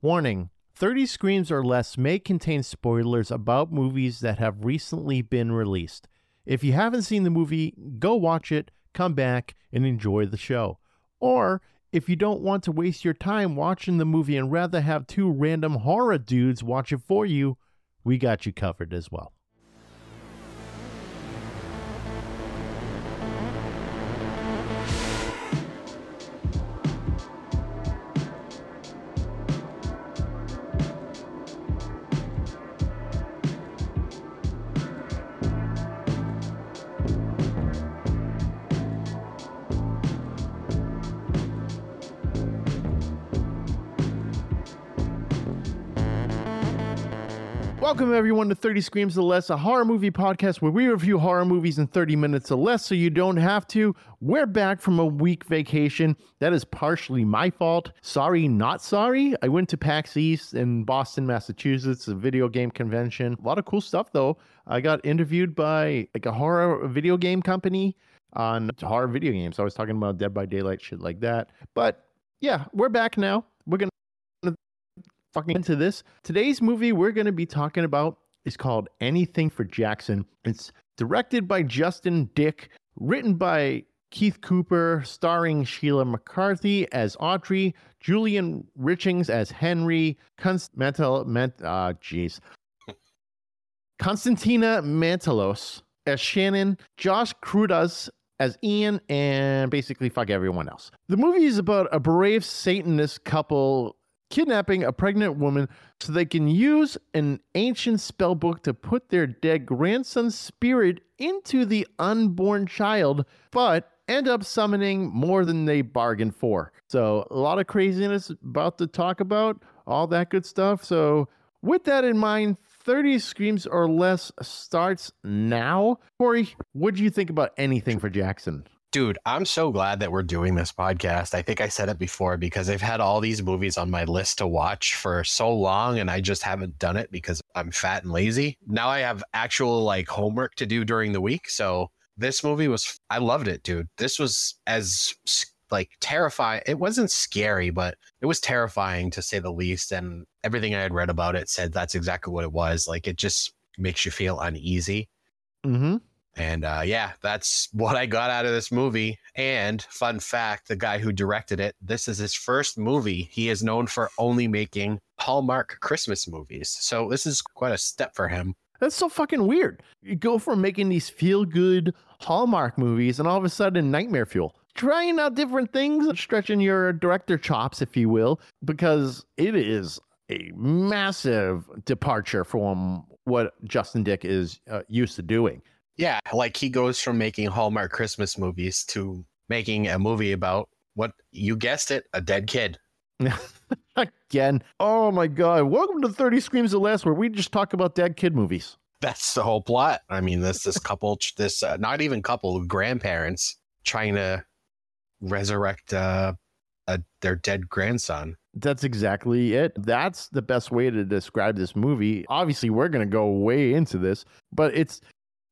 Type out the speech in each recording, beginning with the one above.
Warning 30 Screams or Less may contain spoilers about movies that have recently been released. If you haven't seen the movie, go watch it, come back, and enjoy the show. Or if you don't want to waste your time watching the movie and rather have two random horror dudes watch it for you, we got you covered as well. Everyone, to 30 Screams or Less, a horror movie podcast where we review horror movies in 30 minutes or less so you don't have to. We're back from a week vacation. That is partially my fault. Sorry, not sorry. I went to PAX East in Boston, Massachusetts, a video game convention. A lot of cool stuff, though. I got interviewed by like a horror video game company on horror video games. I was talking about Dead by Daylight, shit like that. But yeah, we're back now. We're going to fucking into this. Today's movie we're going to be talking about is called Anything for Jackson. It's directed by Justin Dyck, written by Keith Cooper, starring Sheila McCarthy as Audrey, Julian Richings as Henry, uh, jeez. Konstantina Mantelos as Shannon, Josh Cruddas as Ian, and basically fuck everyone else. The movie is about a brave Satanist couple kidnapping a pregnant woman so they can use an ancient spell book to put their dead grandson's spirit into the unborn child, but end up summoning more than they bargained for. So, a lot of craziness about to talk about, all that good stuff. So, with that in mind, 30 Screams or Less starts now. Corey, what do you think about anything for Jackson? Dude, I'm so glad that we're doing this podcast. I think I said it before because I've had all these movies on my list to watch for so long and I just haven't done it because I'm fat and lazy. Now I have actual like homework to do during the week. So this movie was, I loved it, dude. This was as like terrifying. It wasn't scary, but it was terrifying to say the least. And everything I had read about it said that's exactly what it was. Like it just makes you feel uneasy. Mm-hmm. And uh, yeah, that's what I got out of this movie. And fun fact the guy who directed it, this is his first movie. He is known for only making Hallmark Christmas movies. So this is quite a step for him. That's so fucking weird. You go from making these feel good Hallmark movies and all of a sudden nightmare fuel. Trying out different things, stretching your director chops, if you will, because it is a massive departure from what Justin Dyck is uh, used to doing. Yeah, like he goes from making Hallmark Christmas movies to making a movie about what you guessed it, a dead kid. Again. Oh my god. Welcome to 30 Screams or Last where we just talk about dead kid movies. That's the whole plot. I mean, this this couple, this uh, not even couple, grandparents trying to resurrect uh, a, their dead grandson. That's exactly it. That's the best way to describe this movie. Obviously, we're going to go way into this, but it's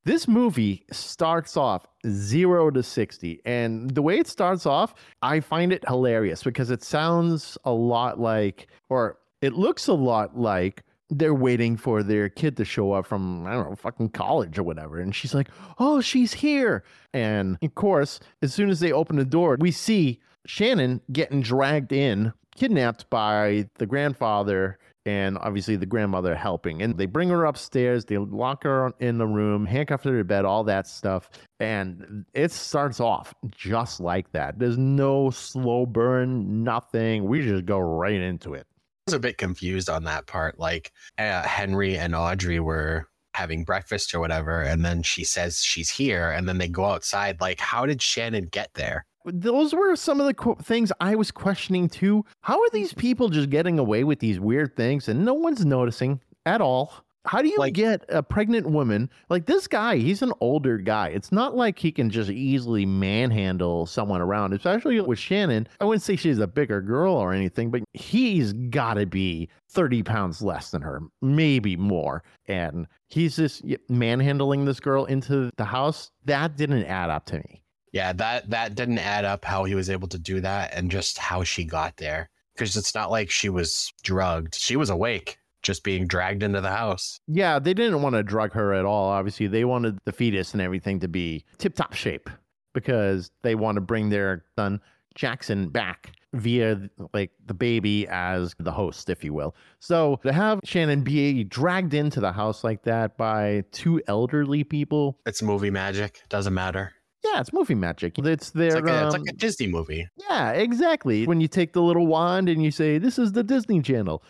this movie starts off zero to 60. And the way it starts off, I find it hilarious because it sounds a lot like, or it looks a lot like they're waiting for their kid to show up from, I don't know, fucking college or whatever. And she's like, oh, she's here. And of course, as soon as they open the door, we see Shannon getting dragged in, kidnapped by the grandfather and obviously the grandmother helping. And they bring her upstairs, they lock her in the room, handcuff her to bed, all that stuff. And it starts off just like that. There's no slow burn, nothing. We just go right into it. I was a bit confused on that part. Like uh, Henry and Audrey were having breakfast or whatever, and then she says she's here, and then they go outside. Like, how did Shannon get there? Those were some of the qu- things I was questioning too. How are these people just getting away with these weird things and no one's noticing at all? How do you like, get a pregnant woman like this guy? He's an older guy. It's not like he can just easily manhandle someone around, especially with Shannon. I wouldn't say she's a bigger girl or anything, but he's got to be 30 pounds less than her, maybe more. And he's just manhandling this girl into the house. That didn't add up to me yeah, that that didn't add up how he was able to do that and just how she got there. because it's not like she was drugged. She was awake, just being dragged into the house. Yeah, they didn't want to drug her at all. Obviously, they wanted the fetus and everything to be tip top shape because they want to bring their son Jackson back via like the baby as the host, if you will. So to have Shannon be dragged into the house like that by two elderly people, It's movie magic. Doesn't matter. Yeah, it's movie magic. It's their It's like, a, it's um, like a Disney movie. yeah, exactly. When you take the little wand and you say, "This is the Disney Channel,"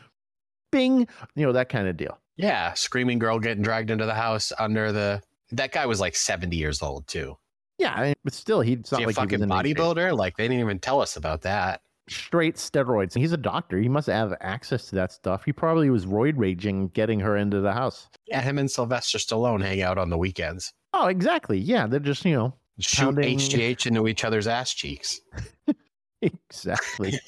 Bing, you know that kind of deal. Yeah, screaming girl getting dragged into the house under the. That guy was like 70 years old too. Yeah, I mean, but still, he's not he a like fucking in bodybuilder? Like they didn't even tell us about that. straight steroids. He's a doctor. He must have access to that stuff. He probably was roid raging getting her into the house. Yeah, him and Sylvester Stallone hang out on the weekends. Oh, exactly. Yeah, they're just, you know, Shoot Pounding- HGH into each other's ass cheeks. exactly.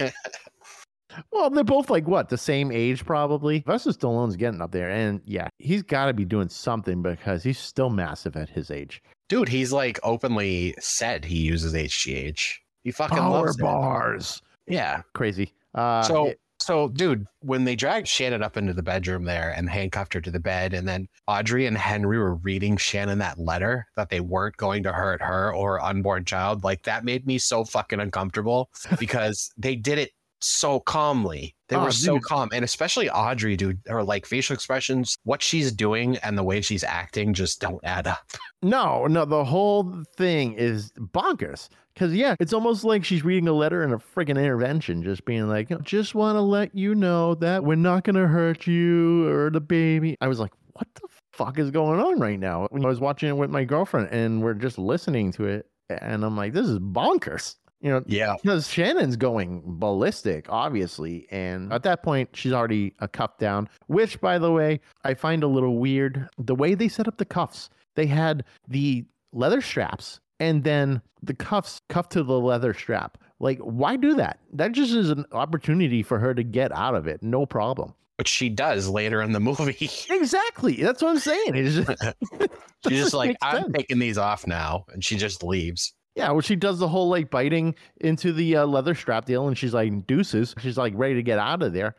well, they're both like what, the same age probably. Sylvester Stallone's getting up there. And yeah, he's got to be doing something because he's still massive at his age. Dude, he's like openly said he uses HGH. He fucking Power loves it. bars. Yeah. Crazy. Uh, so it- so dude when they dragged shannon up into the bedroom there and handcuffed her to the bed and then audrey and henry were reading shannon that letter that they weren't going to hurt her or her unborn child like that made me so fucking uncomfortable because they did it so calmly they Oh, were so dude. calm and especially audrey dude her like facial expressions what she's doing and the way she's acting just don't add up No, no, the whole thing is bonkers. Because, yeah, it's almost like she's reading a letter in a freaking intervention, just being like, just want to let you know that we're not going to hurt you or the baby. I was like, what the fuck is going on right now? I was watching it with my girlfriend and we're just listening to it, and I'm like, this is bonkers. You know, yeah because Shannon's going ballistic, obviously. And at that point, she's already a cuff down, which, by the way, I find a little weird. The way they set up the cuffs, they had the leather straps and then the cuffs cuffed to the leather strap. Like, why do that? That just is an opportunity for her to get out of it. No problem. which she does later in the movie Exactly. That's what I'm saying. Just, she's just like i'm sense. taking these off now and she just leaves Yeah, well, she does the whole like biting into the uh, leather strap deal, and she's like deuces. She's like ready to get out of there.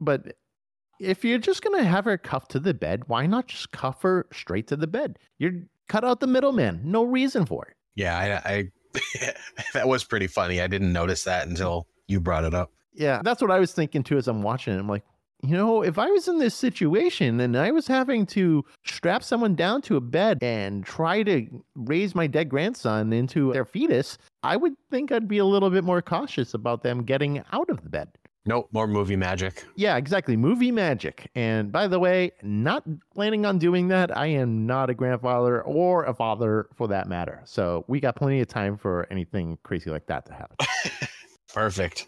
But if you're just gonna have her cuffed to the bed, why not just cuff her straight to the bed? You're cut out the middleman. No reason for it. Yeah, I, I that was pretty funny. I didn't notice that until you brought it up. Yeah, that's what I was thinking too as I'm watching it. I'm like, you know, if I was in this situation and I was having to strap someone down to a bed and try to raise my dead grandson into their fetus, I would think I'd be a little bit more cautious about them getting out of the bed. Nope, more movie magic. Yeah, exactly. Movie magic. And by the way, not planning on doing that. I am not a grandfather or a father for that matter. So we got plenty of time for anything crazy like that to happen. Perfect.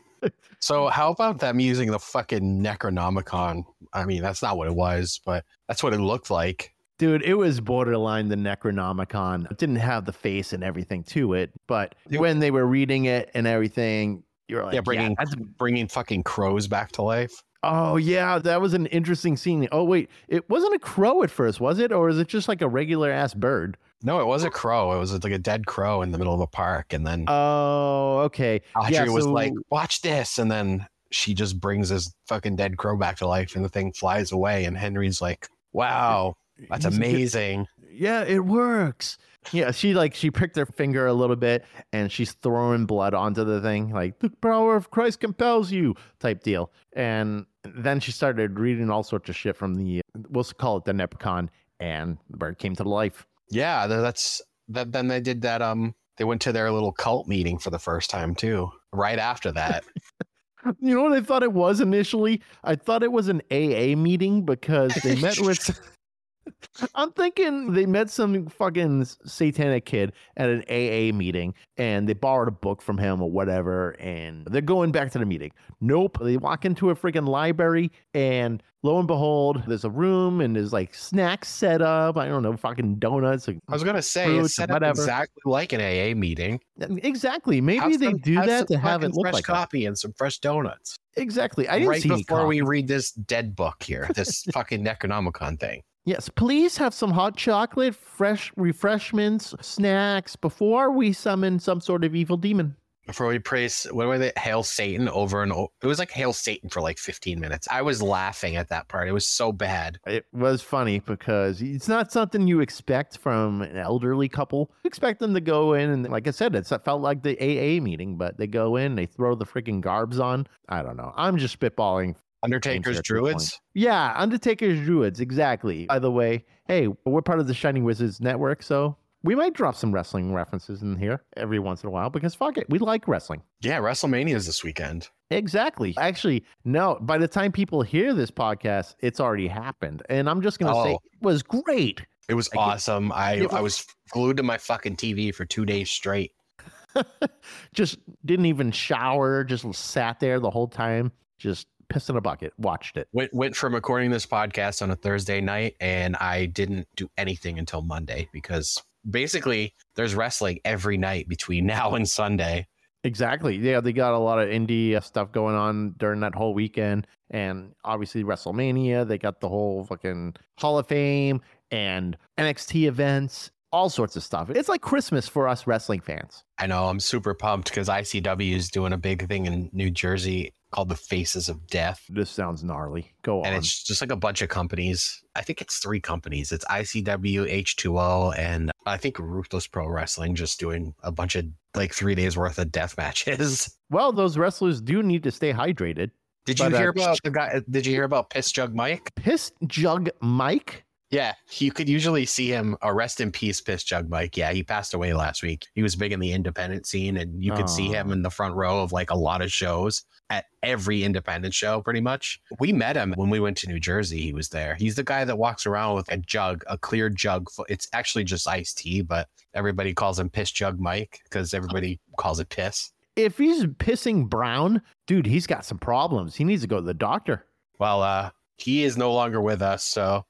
So how about them using the fucking Necronomicon? I mean, that's not what it was, but that's what it looked like. Dude, it was borderline the Necronomicon. It didn't have the face and everything to it, but when they were reading it and everything, you're like, yeah, bringing that's- bringing fucking crows back to life. oh yeah, that was an interesting scene. Oh wait, it wasn't a crow at first, was it, or is it just like a regular ass bird? No, it was a crow. It was like a dead crow in the middle of a park, and then Oh, okay. Audrey yeah, was like, "Watch this," and then she just brings this fucking dead crow back to life, and the thing flies away. And Henry's like, "Wow, that's He's a good- amazing." yeah, it works. Yeah, she like she pricked her finger a little bit and she's throwing blood onto the thing, like the power of Christ compels you type deal. And then she started reading all sorts of shit from the we'll call it the Nepcon, and the bird came to life. Yeah, that's that. Then they did that. Um, they went to their little cult meeting for the first time too. Right after that, You know what I thought it was initially? I thought it was an AA meeting because they met with. I'm thinking they met some fucking satanic kid at an AA meeting and they borrowed a book from him or whatever and they're going back to the meeting. Nope. They walk into a freaking library and lo and behold, there's a room and there's like snacks set up. I don't know, fucking donuts. I was gonna say it's set up exactly like an AA meeting. Exactly. Maybe Have they some- do that to have it look fresh like that. coffee and some fresh donuts. Exactly. I didn't right see before we read this dead book here, this fucking Necronomicon thing. Yes, please have some hot chocolate, fresh refreshments, snacks before we summon some sort of evil demon. before we praise what were they hail satan over and over it was like hail satan for like 15 minutes i was laughing at that part it was so bad It was funny because it's not something you expect from an elderly couple. You expect them to go in and, like I said, it's, it felt like the AA meeting, but they go in, they throw the freaking garbs on. I don't know. I'm just spitballing. Undertaker's at this druids Yeah, Undertaker's Druids, exactly. By the way, hey, we're part of the Shining Wizards network, so we might drop some wrestling references in here every once in a while because fuck it, we like wrestling. yeah wrestlemania is this weekend Exactly. Actually, no, by the time people hear this podcast, it's already happened. And I'm just going to say Oh. it was great. it was I get- awesome i it i was- was glued to my fucking tv for two days straight just didn't even shower, just sat there the whole time, just pissed in a bucket, watched it. went went from recording this podcast on a Thursday night and I didn't do anything until Monday because basically there's wrestling every night between now and Sunday. Exactly. Yeah, they got a lot of indie uh, stuff going on during that whole weekend. And obviously, WrestleMania, they got the whole fucking Hall of Fame and NXT events, all sorts of stuff. It's like Christmas for us wrestling fans. I know I'm super pumped because ICW is doing a big thing in New Jersey called the Faces of Death. This sounds gnarly. Go on. And it's just like a bunch of companies. I think it's three companies. It's ICW, H2O, and I think Ruthless Pro Wrestling just doing a bunch of like three days worth of death matches. Well, those wrestlers do need to stay hydrated. Did you But, uh, hear about the guy? Did you hear about Piss Jug Mike? Piss Jug Mike? Yeah, you could usually see him. Uh, rest in peace, Piss Jug Mike. Yeah, he passed away last week. He was big in the independent scene, and you could see him in the front row of like a lot of shows at every independent show, pretty much. We met him when we went to New Jersey. He was there. He's the guy that walks around with a jug, a clear jug. It's actually just iced tea, but everybody calls him Piss Jug Mike because everybody calls it piss. If he's pissing brown, dude, he's got some problems. He needs to go to the doctor. Well, uh, he is no longer with us, so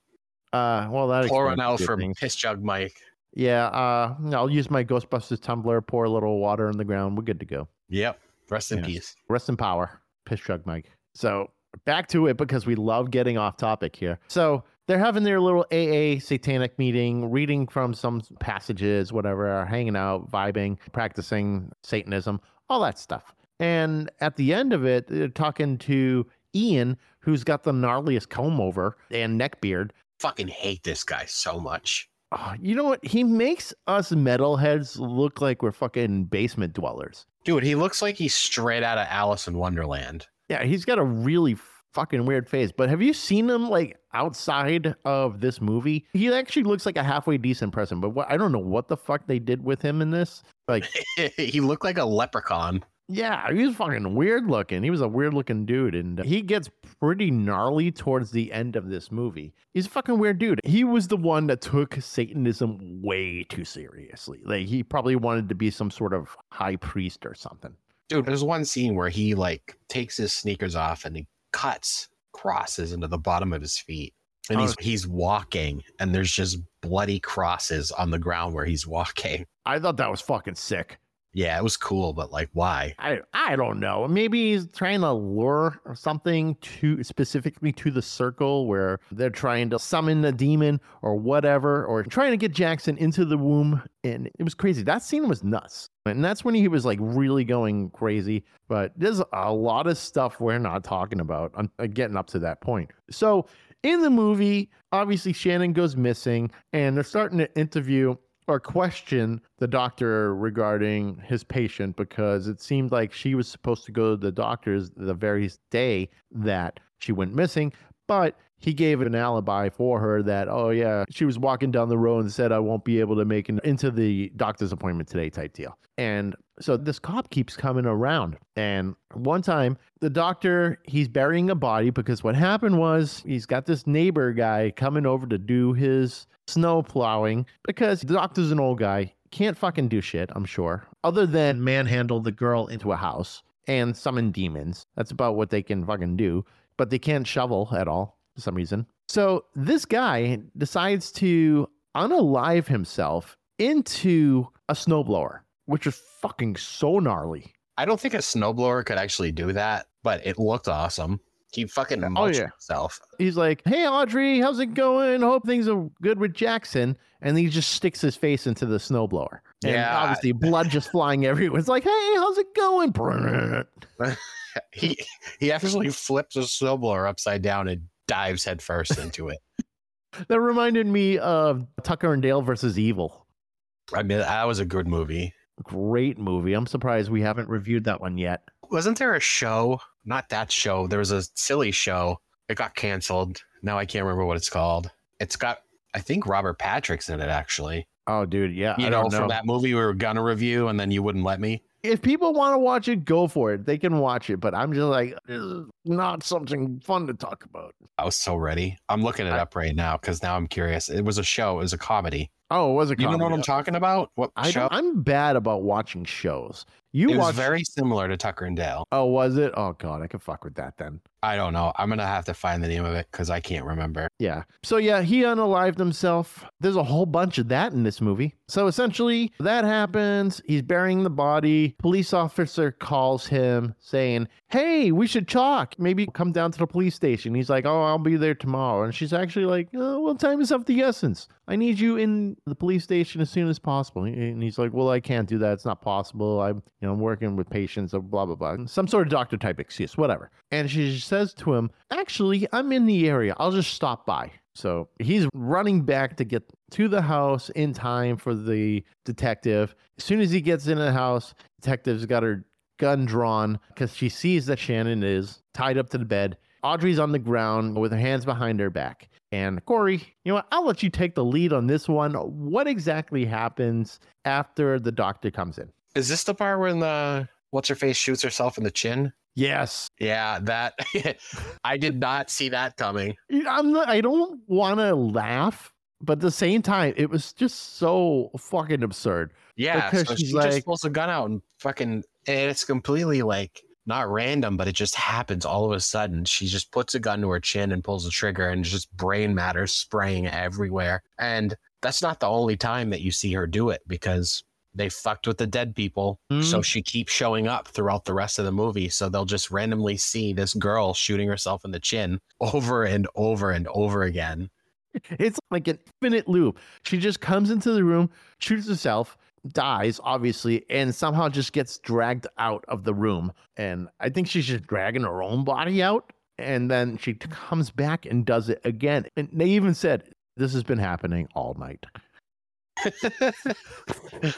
Uh, well, that pour one out for things. Piss Jug Mike. Yeah, uh, I'll use my Ghostbusters tumbler, pour a little water on the ground. We're good to go. Yep. Rest in Yes. peace. Rest in power. Piss Jug Mike. So back to it because we love getting off topic here. So they're having their little AA satanic meeting, reading from some passages, whatever, hanging out, vibing, practicing Satanism, all that stuff. And at the end of it, they're talking to Ian, who's got the gnarliest comb over and neck beard. Fucking hate this guy so much. Oh, you know what? He makes us metalheads look like we're fucking basement dwellers. Dude, he looks like he's straight out of Alice in Wonderland. Yeah, he's got a really fucking weird face. But have you seen him like outside of this movie? He actually looks like a halfway decent person. But what I don't know what the fuck they did with him in this. Like, he looked like a leprechaun. Yeah, he was fucking weird looking. He was a weird looking dude, and he gets pretty gnarly towards the end of this movie. He's a fucking weird dude. He was the one that took Satanism way too seriously. Like, he probably wanted to be some sort of high priest or something. Dude, there's one scene where he like takes his sneakers off and he cuts crosses into the bottom of his feet. And oh. he's he's walking and there's just bloody crosses on the ground where he's walking. I thought that was fucking sick. Yeah, it was cool, but like why? I I don't know. Maybe he's trying to lure something to specifically to the circle where they're trying to summon a demon or whatever, or trying to get Jackson into the womb. And it was crazy. That scene was nuts. And that's when he was like really going crazy. But there's a lot of stuff we're not talking about on uh, getting up to that point. So in the movie, obviously Shannon goes missing, and they're starting to interview or question the doctor regarding his patient because it seemed like she was supposed to go to the doctor's the very day that she went missing, but he gave an alibi for her that, oh, yeah, she was walking down the road and said, I won't be able to make it into the doctor's appointment today, type deal. And so this cop keeps coming around. And one time, the doctor, he's burying a body because what happened was he's got this neighbor guy coming over to do his snow plowing because the doctor's an old guy, can't fucking do shit, I'm sure, other than manhandle the girl into a house and summon demons. That's about what they can fucking do, but they can't shovel at all for some reason. So this guy decides to unalive himself into a snowblower, which is fucking so gnarly. I don't think a snowblower could actually do that, but it looked awesome. He fucking Oh, yeah. himself. He's like, "Hey Audrey, how's it going? Hope things are good with Jackson." And he just sticks his face into the snowblower. And Yeah. obviously blood just flying everywhere. It's like, hey, how's it going? he he actually flips a snowblower upside down and dives headfirst into it. That reminded me of Tucker and Dale versus Evil. I mean, that was a good movie. Great movie. I'm surprised we haven't reviewed that one yet. Wasn't there a show? Not that show. There was a silly show. It got canceled. Now I can't remember what it's called. It's got, I think Robert Patrick's in it actually. Oh, dude, yeah. You I know, don't know. from that movie we were gonna review, and then you wouldn't let me. if people want to watch it, go for it. They can watch it, but I'm just like, not something fun to talk about. I was so ready. I'm looking it I- up right now because now I'm curious. It was a show. It was a comedy. Oh, it was a You know what comedy. I'm talking about? What I show? I'm bad about watching shows. You it was watch very similar to Tucker and Dale. Oh, was it? Oh god, I could fuck with that then. I don't know. I'm gonna have to find the name of it because I can't remember. Yeah. So yeah, he unalived himself. There's a whole bunch of that in this movie. So essentially, that happens. He's burying the body. Police officer calls him saying, "Hey, we should talk. Maybe come down to the police station." He's like, "Oh, I'll be there tomorrow." And she's actually like, oh, "Well, time is of the essence. I need you in the police station as soon as possible." And he's like, "Well, I can't do that. It's not possible. I'm, you know, I'm working with patients. Of blah blah blah. Some sort of doctor type excuse, whatever." And she says to him, Actually, I'm in the area. I'll just stop by. So he's running back to get to the house in time for the detective. As soon as he gets in the house, detective's got her gun drawn because she sees that Shannon is tied up to the bed. Audrey's on the ground with her hands behind her back. And Corey, you know what? I'll let you take the lead on this one. What exactly happens after the doctor comes in? Is this the part when the what's her face shoots herself in the chin? Yes. Yeah, that I did not see that coming. I'm not, I don't want to laugh, but at the same time, it was just so fucking absurd. Yeah, Because so she's she like- just pulls a gun out and fucking and it's completely like not random, but it just happens all of a sudden. She just puts a gun to her chin and pulls the trigger, and just brain matter spraying everywhere. And that's not the only time that you see her do it because they fucked with the dead people. So Mhm. she keeps showing up throughout the rest of the movie. So they'll just randomly see this girl shooting herself in the chin over and over and over again. It's like an infinite loop. She just comes into the room, shoots herself, dies, obviously, and somehow just gets dragged out of the room. And I think she's just dragging her own body out. And then she comes back and does it again. And they even said, This has been happening all night.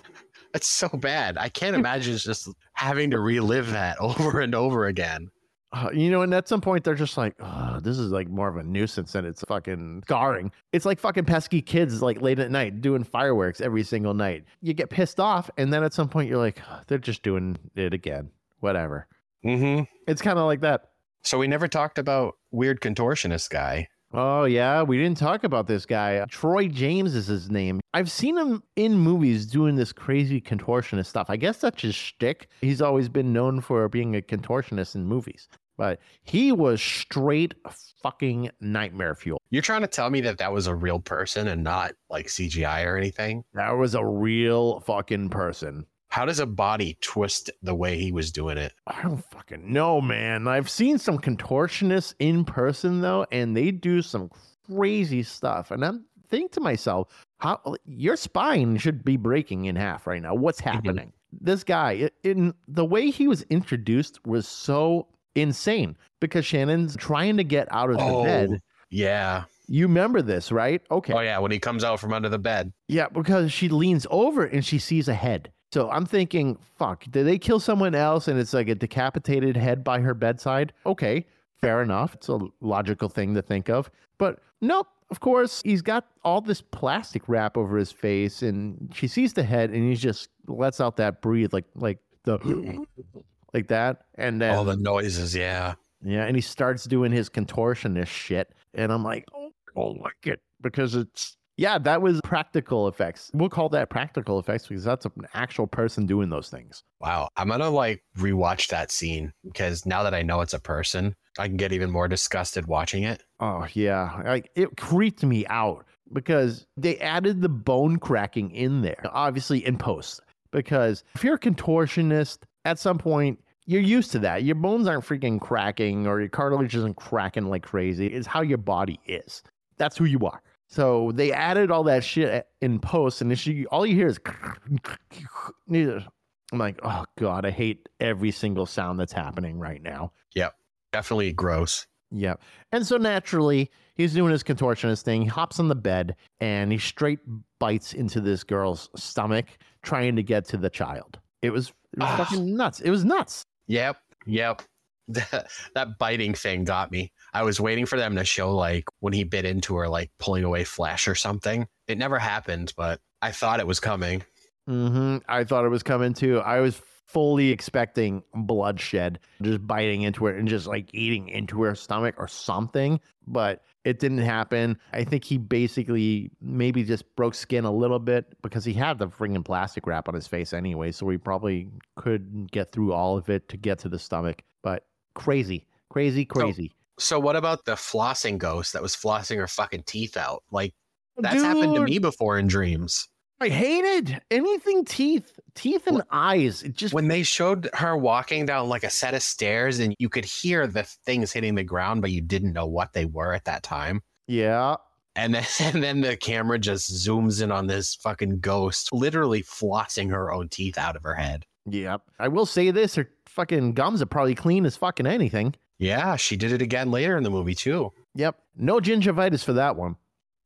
It's so bad. I can't imagine just having to relive that over and over again. Uh, you know, and at some point they're just like, oh, this is like more of a nuisance than it's fucking scarring. It's like fucking pesky kids like late at night doing fireworks every single night. You get pissed off, and then at some point you're like, "Oh, they're just doing it again. Whatever. Mm-hmm. It's kind of like that. So we never talked about weird contortionist guy. Oh yeah, we didn't talk about this guy. Troy James is his name. I've seen him in movies doing this crazy contortionist stuff. I guess that's his shtick. He's always been known for being a contortionist in movies, but he was straight fucking nightmare fuel. You're trying to tell me that that was a real person and not like CGI or anything? That was a real fucking person. How does a body twist the way he was doing it? I don't fucking know, man. I've seen some contortionists in person though, and they do some crazy stuff. And I'm thinking to myself, how your spine should be breaking in half right now. What's mm-hmm. happening? This guy, in the way he was introduced, was so insane because Shannon's trying to get out of the oh, bed. yeah. You remember this, right? Okay. Oh, yeah. When he comes out from under the bed. Yeah, because she leans over and she sees a head. So I'm thinking, fuck, did they kill someone else and it's like a decapitated head by her bedside? Okay, fair enough. It's a logical thing to think of. But nope, of course, he's got all this plastic wrap over his face and she sees the head and he just lets out that breathe like like the like that. And then All the noises. Yeah. yeah, and he starts doing his contortionist shit, and I'm like, oh, I don't like it because it's yeah, that was practical effects. We'll call that practical effects because that's an actual person doing those things. Wow. I'm going to like rewatch that scene because now that I know it's a person, I can get even more disgusted watching it. Oh yeah, like it creeped me out because they added the bone cracking in there, obviously in post. Because if you're a contortionist, at some point you're used to that. Your bones aren't freaking cracking or your cartilage isn't cracking like crazy. It's how your body is. That's who you are. So they added all that shit in post, and she, all you hear is. I'm like, oh god, I hate every single sound that's happening right now. Yep. Definitely gross. Yep. And so naturally, he's doing his contortionist thing. He hops on the bed and he straight bites into this girl's stomach, trying to get to the child. It was, it was Ah. fucking nuts. It was nuts. Yep. Yep. That, biting thing got me. I was waiting for them to show like when he bit into her, like pulling away flesh or something. It never happened, but I thought it was coming. hmm I thought it was coming too. I was fully expecting bloodshed, just biting into it and just like eating into her stomach or something, but it didn't happen. I think he basically maybe just broke skin a little bit because he had the freaking plastic wrap on his face anyway, so he probably couldn't get through all of it to get to the stomach. But crazy, crazy, crazy. So what about the flossing ghost that was flossing her fucking teeth out? Like that's happened to me before in dreams. I hated anything teeth, teeth and eyes. It just When they showed her walking down like a set of stairs and you could hear the things hitting the ground, but you didn't know what they were at that time. yeah. And then, and then the camera just zooms in on this fucking ghost, literally flossing her own teeth out of her head. Yep. I will say this: her fucking gums are probably clean as fucking anything. Yeah, she did it again later in the movie too. Yep. No gingivitis for that one.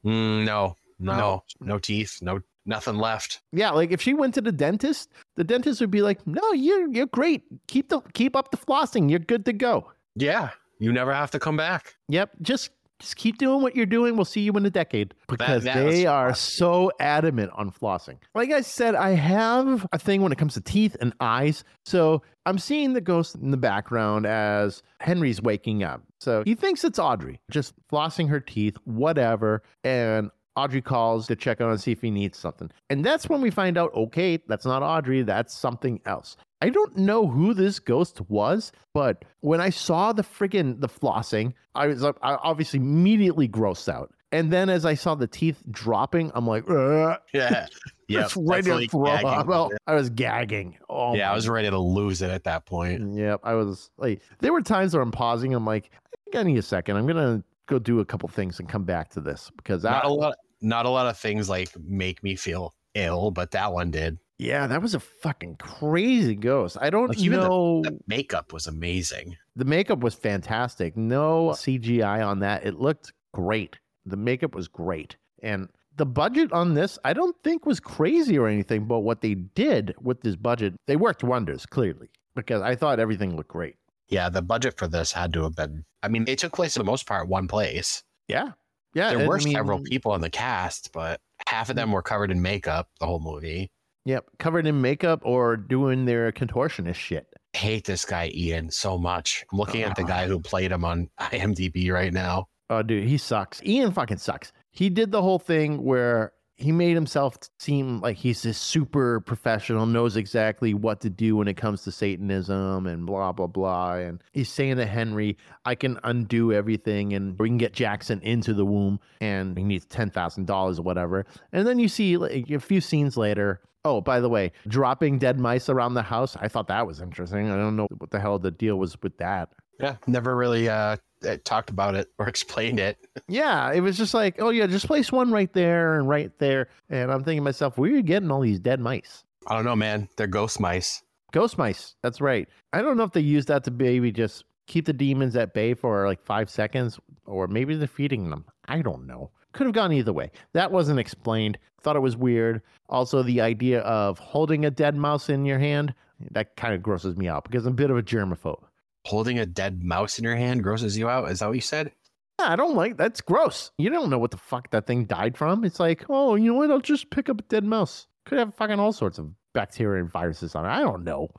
Mm, no, no, No. no, teeth, no nothing left. Yeah, like if she went to the dentist, the dentist would be like, "No, you're you're great. Keep the keep up the flossing. You're good to go." Yeah, you never have to come back. Yep. Just just keep doing what you're doing. We'll see you in a decade because that they are so adamant on flossing. Like I said, I have a thing when it comes to teeth and eyes. So I'm seeing the ghost in the background as Henry's waking up. So he thinks it's Audrey, just flossing her teeth, whatever. And Audrey calls to check on and see if he needs something. And that's when we find out, okay, that's not Audrey, that's something else. I don't know who this ghost was, but when I saw the friggin' the flossing, I was I obviously immediately grossed out. And then as I saw the teeth dropping, I'm like, Ugh, Yeah, yeah, it's ready to throw up. Well, I was gagging. Oh, yeah, I was ready to lose it at that point. Yep, I was like, there were times where I'm pausing. I'm like, I think I need a second. I'm gonna go do a couple things and come back to this because Not I, a lot. Not a lot of things like make me feel ill, but that one did. yeah, that was a fucking crazy ghost. I don't Like, even the- know. The makeup was amazing. The makeup was fantastic. No CGI on that. It looked great. The makeup was great. And the budget on this, I don't think was crazy or anything, but what they did with this budget, they worked wonders, clearly, because I thought everything looked great. Yeah, the budget for this had to have been. I mean, it took place for the most part one place. Yeah. Yeah. There were I mean, several people in the cast, but half of them were covered in makeup the whole movie. Yep. Covered in makeup or doing their contortionist shit. I hate this guy Ian so much. I'm looking at the ah. guy who played him on IMDb right now. Oh, dude, he sucks. Ian fucking sucks. He did the whole thing where he made himself seem like he's this super professional, knows exactly what to do when it comes to Satanism and blah, blah, blah. And he's saying to Henry, I can undo everything and we can get Jackson into the womb and he needs $10,000 or whatever. And then you see like, a few scenes later, Oh, by the way, dropping dead mice around the house. I thought that was interesting. I don't know what the hell the deal was with that. Yeah, never really uh, uh, talked about it or explained it. Yeah, it was just like, oh yeah, just place one right there and right there. And I'm thinking to myself, where are you getting all these dead mice? I don't know, man. They're ghost mice. Ghost mice. That's right. I don't know if they use that to maybe just keep the demons at bay for like five seconds, or maybe they're feeding them. I don't know. Could have gone either way. That wasn't explained. Thought it was weird. Also, the idea of holding a dead mouse in your hand, that kind of grosses me out because I'm a bit of a germaphobe. Holding a dead mouse in your hand grosses you out. Is that what you said? Yeah, I don't like that's gross. You don't know what the fuck that thing died from. It's like, oh, you know what? I'll just pick up a dead mouse. Could have fucking all sorts of bacteria and viruses on it. I don't know.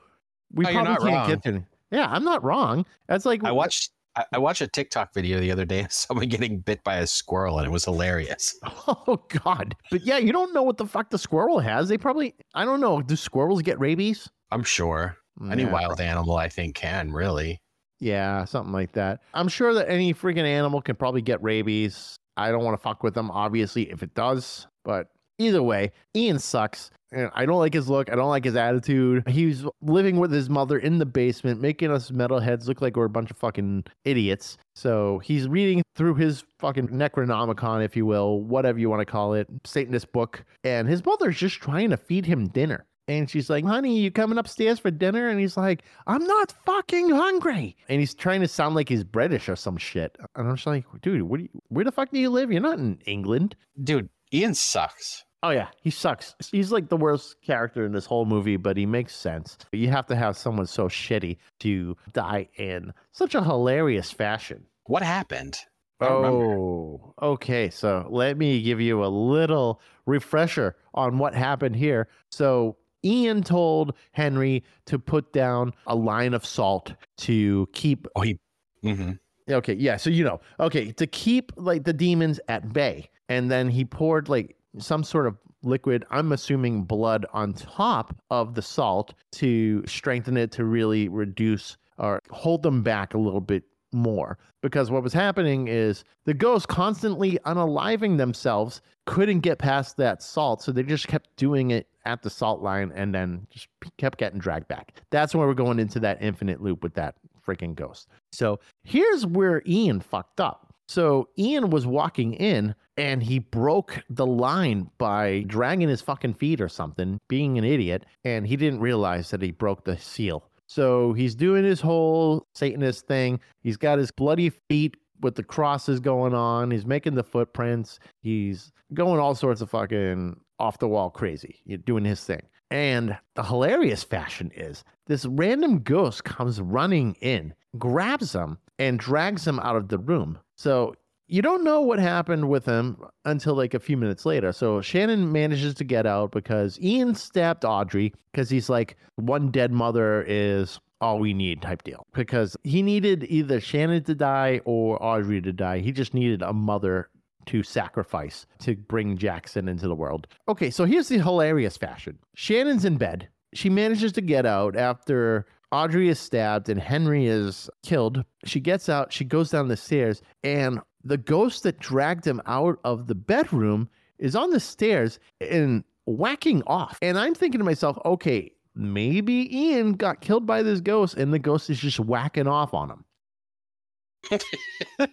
We No, probably not can't get to. Yeah, I'm not wrong. That's like I watched. I watched a TikTok video the other day of someone getting bit by a squirrel, and it was hilarious. Oh God! But yeah, you don't know what the fuck the squirrel has. They probably. I don't know. Do squirrels get rabies? I'm sure any Yeah, wild animal, I think, can really. Yeah, something like that. I'm sure that any freaking animal can probably get rabies. I don't want to fuck with them, obviously, if it does. But Either way, Ian sucks. And I don't like his look. I don't like his attitude. He's living with his mother in the basement, making us metalheads look like we're a bunch of fucking idiots. So he's reading through his fucking Necronomicon, if you will, whatever you want to call it, Satanist book. And his mother's just trying to feed him dinner. And she's like, honey, you coming upstairs for dinner? And he's like, I'm not fucking hungry. And he's trying to sound like he's British or some shit. And I'm just like, dude, what do you, where the fuck do you live? You're not in England. Dude, Ian sucks. Oh yeah, he sucks. He's like the worst character in this whole movie, but he makes sense. You have to have someone so shitty to die in such a hilarious fashion. What happened? Oh, okay. So let me give you a little refresher on what happened here. So Ian told Henry to put down a line of salt to keep Oh, he. hmm Okay, yeah. So you know, okay, to keep like the demons at bay, and then he poured like some sort of liquid. I'm assuming blood on top of the salt to strengthen it to really reduce or hold them back a little bit more. Because what was happening is the ghosts constantly unaliving themselves couldn't get past that salt, so they just kept doing it at the salt line and then just kept getting dragged back. That's why we're going into that infinite loop with that freaking ghost. So here's where Ian fucked up. So Ian was walking in and he broke the line by dragging his fucking feet or something, being an idiot, and he didn't realize that he broke the seal. So he's doing his whole Satanist thing. He's got his bloody feet with the crosses going on. He's making the footprints. He's going all sorts of fucking off the wall crazy, doing his thing. And the hilarious fashion is this random ghost comes running in, grabs him, and drags him out of the room. So you don't know what happened with him until like a few minutes later. So Shannon manages to get out because Ian stabbed Audrey because he's like, one dead mother is all we need type deal. Because he needed either Shannon to die or Audrey to die. He just needed a mother to sacrifice to bring Jackson into the world. Okay, so here's the hilarious fashion Shannon's in bed. She manages to get out after Audrey is stabbed and Henry is killed. She gets out, she goes down the stairs, and the ghost that dragged him out of the bedroom is on the stairs and whacking off. And I'm thinking to myself, okay, maybe Ian got killed by this ghost and the ghost is just whacking off on him.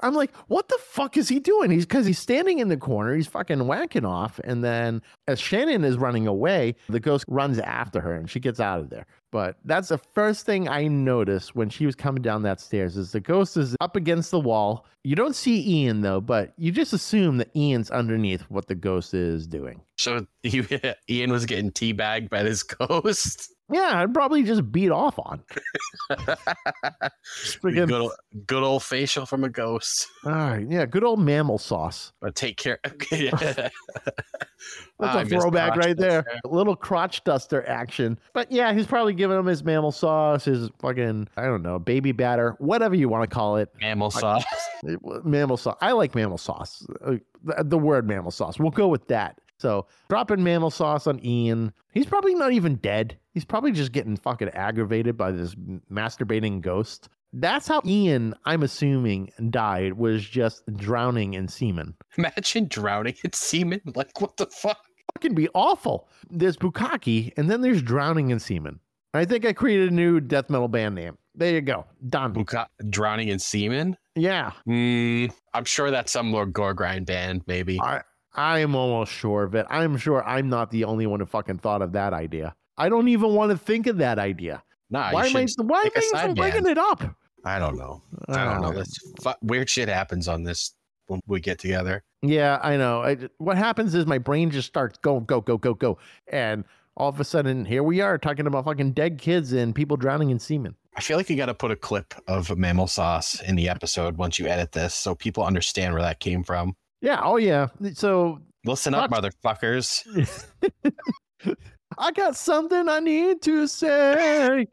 I'm like, what the fuck is he doing? He's because he's standing in the corner, he's fucking whacking off, and then as Shannon is running away, the ghost runs after her and she gets out of there. But that's the first thing I noticed when she was coming down that stairs is the ghost is up against the wall. You don't see Ian though, but you just assume that Ian's underneath what the ghost is doing. So Ian was getting teabagged by this ghost. Yeah, I'd probably just beat off on. good, old, good old facial from a ghost. All right, yeah, good old mammal sauce. Take care. Okay, yeah. That's I a throwback right there. A little crotch duster action. But yeah, he's probably giving him his mammal sauce, his fucking, I don't know, baby batter, whatever you want to call it. Mammal sauce. Mammal sauce. I like mammal sauce. Uh, The, the word mammal sauce. We'll go with that. So dropping mammal sauce on Ian. He's probably not even dead. He's probably just getting fucking aggravated by this masturbating ghost. That's how Ian, I'm assuming, died, was just drowning in semen. Imagine drowning in semen. Like, what the fuck? Fucking be awful. There's Bukkake, and then there's drowning in semen. I think I created a new death metal band name. There you go. Done. Buka- drowning in semen? Yeah. Mm, I'm sure that's some Lord goregrind band, maybe. I I am almost sure of it. I'm sure I'm not the only one who fucking thought of that idea. I don't even want to think of that idea. Nah, why am I why am I bringing it up? I don't know. I don't know. Uh, That's fu- weird shit happens on this when we get together. Yeah, I know. I, what happens is my brain just starts go go go go go, and all of a sudden here we are talking about fucking dead kids and people drowning in semen. I feel like you got to put a clip of mammal sauce in the episode once you edit this so people understand where that came from. Yeah. Oh yeah. So Listen up, motherfuckers. I got something I need to say.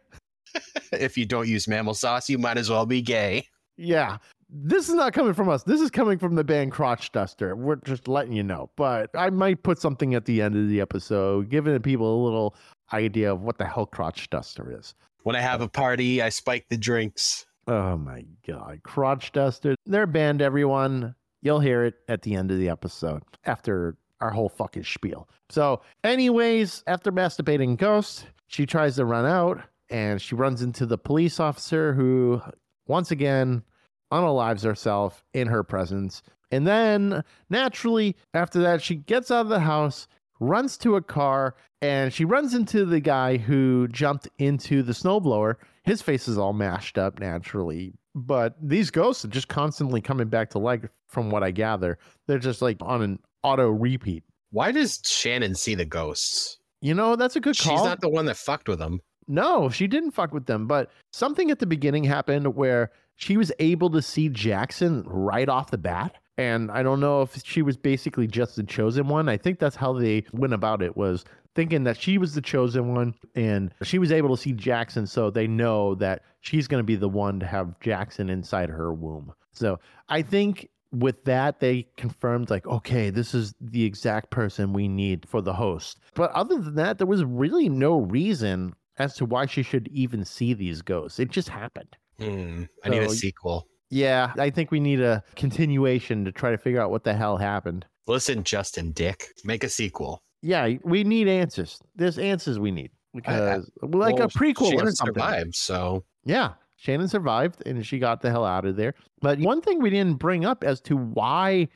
if you don't use mammal sauce, you might as well be gay. Yeah. This is not coming from us. This is coming from the band Crotch Duster. We're just letting you know. But I might put something at the end of the episode, giving people a little idea of what the hell Crotch Duster is. When I have a party, I spike the drinks. Oh my God. Crotch Duster. They're a band, everyone. You'll hear it at the end of the episode after our whole fucking spiel. So, anyways, after masturbating Ghost, she tries to run out and she runs into the police officer who, once again, unalives herself in her presence. And then, naturally, after that, she gets out of the house, runs to a car, and she runs into the guy who jumped into the snowblower. His face is all mashed up naturally. But these ghosts are just constantly coming back to life, from what I gather. They're just like on an auto repeat. Why does Shannon see the ghosts? You know, that's a good call. She's not the one that fucked with them. No, she didn't fuck with them. But something at the beginning happened where she was able to see Jackson right off the bat. And I don't know if she was basically just the chosen one. I think that's how they went about it was thinking that she was the chosen one and she was able to see Jackson so they know that she's going to be the one to have Jackson inside her womb. So I think with that they confirmed like okay this is the exact person we need for the host but other than that there was really no reason as to why she should even see these ghosts it just happened Hmm, I need a sequel. yeah i think we need a continuation to try to figure out what the hell happened Listen, Justin Dyck, make a sequel. yeah we need answers there's answers we need Uh, because like Well, a prequel or something survived, so Yeah, Shannon survived and she got the hell out of there. But one thing we didn't bring up as to why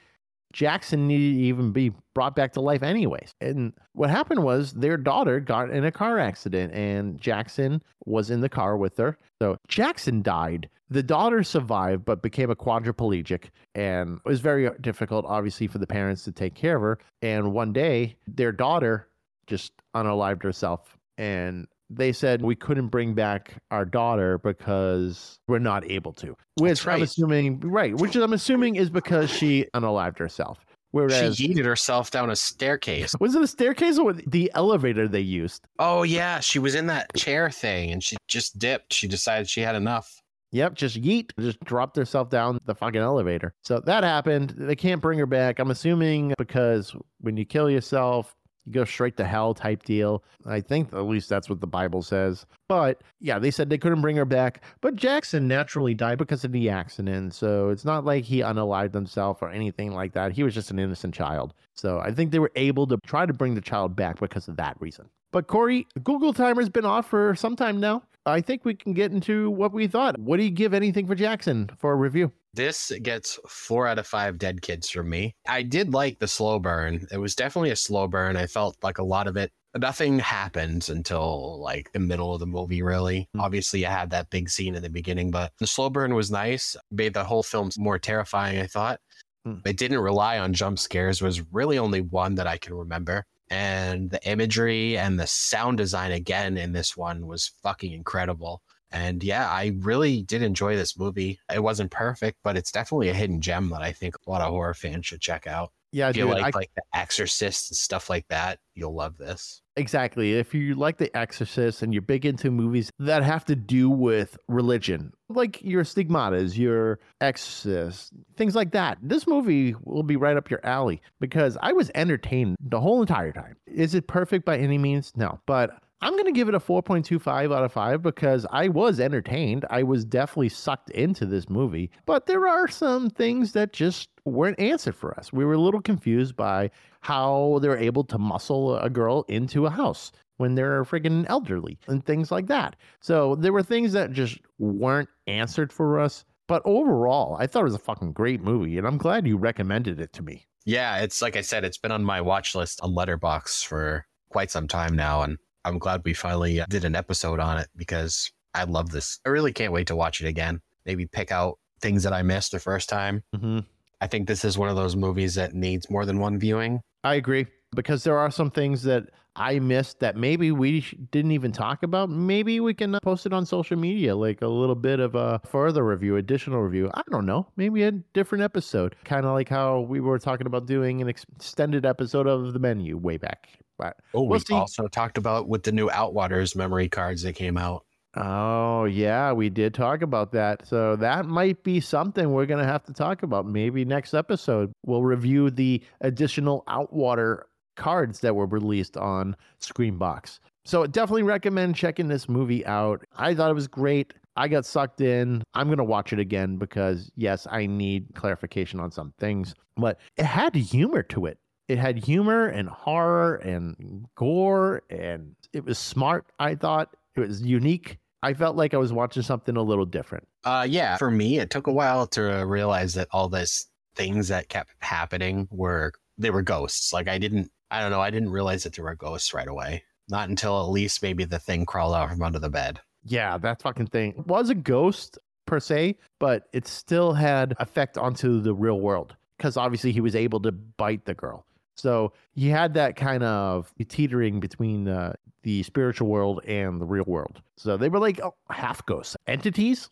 Jackson needed to even be brought back to life, anyways. And what happened was their daughter got in a car accident and Jackson was in the car with her. So Jackson died. The daughter survived but became a quadriplegic and it was very difficult, obviously, for the parents to take care of her. And one day, their daughter just unalived herself and they said we couldn't bring back our daughter because we're not able to. Which I'm assuming, right? Which I'm assuming is because she unalived herself. Whereas, she yeeted herself down a staircase. was it a staircase or the elevator they used? Oh yeah, she was in that chair thing and she just dipped. She decided she had enough. Yep, just yeet, just dropped herself down the fucking elevator. So that happened. They can't bring her back. I'm assuming because when you kill yourself, you go straight to hell type deal. I think at least that's what the Bible says. But yeah, they said they couldn't bring her back. But Jackson naturally died because of the accident. So it's not like he unalived himself or anything like that. He was just an innocent child. So I think they were able to try to bring the child back because of that reason. But Corey, Google Timer's been off for some time now. I think we can get into what we thought. What do you give anything for Jackson for a review? This gets four out of five dead kids from me. I did like the slow burn. It was definitely a slow burn. I felt like a lot of it, nothing happens until like the middle of the movie, really. Mm. Obviously, you had that big scene in the beginning, but the slow burn was nice, made the whole film more terrifying, I thought. Mm. It didn't rely on jump scares, was really only one that I can remember. And the imagery and the sound design again in this one was fucking incredible. And yeah, I really did enjoy this movie. It wasn't perfect, but it's definitely a hidden gem that I think a lot of horror fans should check out. Yeah, If you dude, like I- like The Exorcist and stuff like that, you'll love this. Exactly. If you like The Exorcist and you're big into movies that have to do with religion, like your Stigmatas, your Exorcist, things like that, this movie will be right up your alley because I was entertained the whole entire time. Is it perfect by any means? No. But I'm going to give it a 4.25 out of 5 because I was entertained. I was definitely sucked into this movie. But there are some things that just weren't answered for us. We were a little confused by how they're able to muscle a girl into a house when they're freaking elderly and things like that. So there were things that just weren't answered for us. But overall, I thought it was a fucking great movie, and I'm glad you recommended it to me. Yeah, it's like I said, it's been on my watch list on Letterboxd for quite some time now, and I'm glad we finally uh, did an episode on it because I love this. I really can't wait to watch it again. Maybe pick out things that I missed the first time. hmm I think this is one of those movies that needs more than one viewing. I agree because there are some things that I missed that maybe we sh- didn't even talk about. Maybe we can uh, post it on social media, like a little bit of a further review, additional review. I don't know. Maybe a different episode, kind of like how we were talking about doing an extended episode of the menu way back. But Oh, We'll we see. also talked about with the new Outwaters memory cards that came out. Oh, yeah, we did talk about that. So that might be something we're going to have to talk about. Maybe next episode, we'll review the additional Outwater cards that were released on Screambox. So definitely recommend checking this movie out. I thought it was great. I got sucked in. I'm going to watch it again because, yes, I need clarification on some things, but it had humor to it. It had humor and horror and gore, and it was smart. I thought it was unique. I felt like I was watching something a little different. Uh, yeah, for me, it took a while to realize that all these things that kept happening were they were ghosts. Like I didn't, I don't know, I didn't realize that there were ghosts right away. Not until at least maybe the thing crawled out from under the bed. Yeah, that fucking thing was a ghost per se, but it still had effect onto the real world because obviously he was able to bite the girl. So he had that kind of teetering between uh, the spiritual world and the real world. So they were like oh, half ghosts, entities,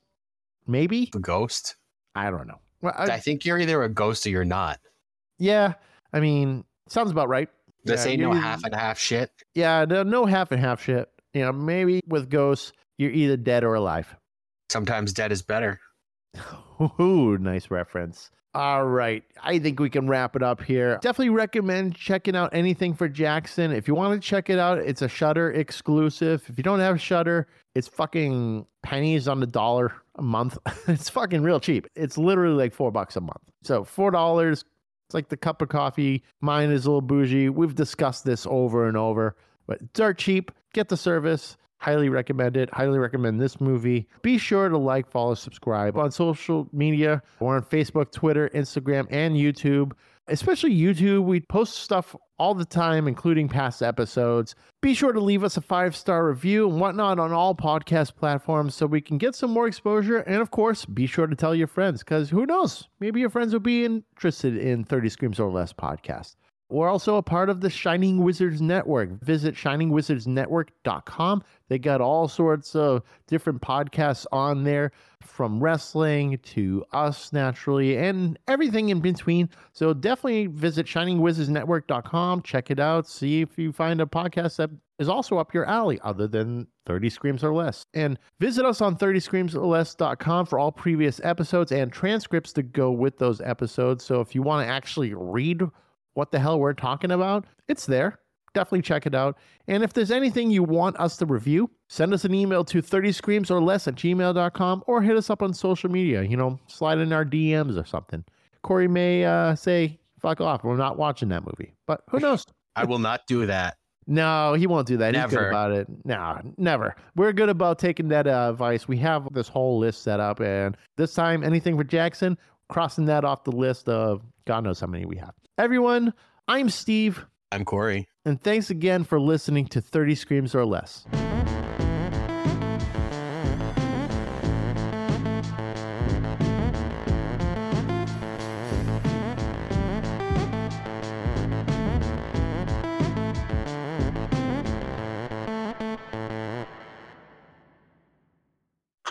maybe. The ghost. I don't know. Well, I, I, think you're either a ghost or you're not. Yeah, I mean, sounds about right. This yeah, ain't no half and half shit. Yeah, no, no half and half shit. You know, maybe with ghosts, you're either dead or alive. Sometimes dead is better. Ooh, nice reference. All right. I think we can wrap it up here. Definitely recommend checking out anything for Jackson. If you want to check it out, it's a Shudder exclusive. If you don't have Shudder, it's fucking pennies on the dollar a month. it's fucking real cheap. It's literally like four bucks a month. So four dollars. It's like the cup of coffee. Mine is a little bougie. We've discussed this over and over, but dirt cheap. Get the service. Highly recommend it. Highly recommend this movie. Be sure to like, follow, subscribe on social media. We're on Facebook, Twitter, Instagram, and YouTube. Especially YouTube. We post stuff all the time, including past episodes. Be sure to leave us a five star review and whatnot on all podcast platforms so we can get some more exposure. And of course, be sure to tell your friends because who knows? Maybe your friends will be interested in 30 Screams or Less podcast. We're also a part of the Shining Wizards Network. Visit shiningwizardsnetwork.com. They got all sorts of different podcasts on there, from wrestling to us naturally, and everything in between. So definitely visit shiningwizardsnetwork.com. Check it out. See if you find a podcast that is also up your alley other than 30 Screams or Less. And visit us on 30screamsorless.com for all previous episodes and transcripts to go with those episodes. So if you want to actually read what the hell we're talking about, it's there. Definitely check it out. And if there's anything you want us to review, send us an email to 30screams or less at gmail.com or hit us up on social media. You know, slide in our DMs or something. Corey may uh, say, fuck off. We're not watching that movie. But who knows? I will not do that. No, he won't do that. Never. He's good about it. No, never. We're good about taking that uh, advice. We have this whole list set up, and this time, anything for Jackson, crossing that off the list of God knows how many we have. Everyone, I'm Steve. I'm Corey. And thanks again for listening to 30 Screams or Less.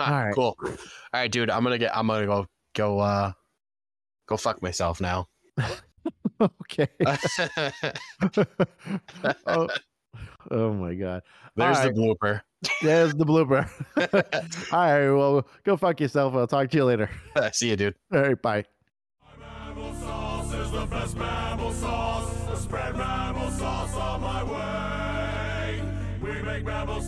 All right. Cool. All right, dude. I'm gonna get. I'm gonna go. Go. Uh. Go fuck myself now. okay. oh, oh, my god. There's the blooper. There's the blooper. All right. Well, go fuck yourself. I'll talk to you later. See you, dude. All right. Bye. sauce and Bill Williams loft, and we eat a bucket